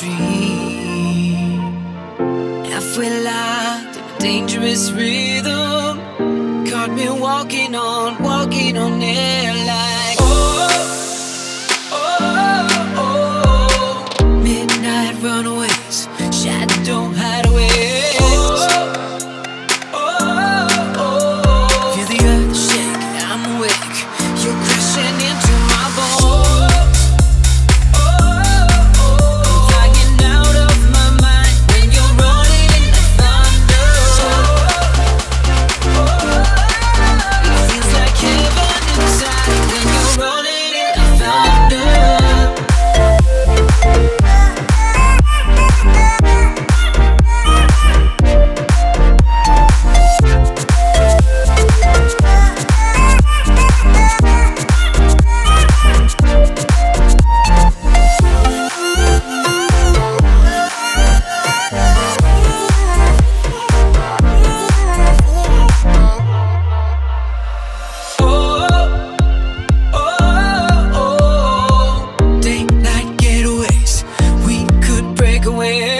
dream. Halfway locked in a dangerous rhythm. Caught me walking on, walking on air Line. somewhere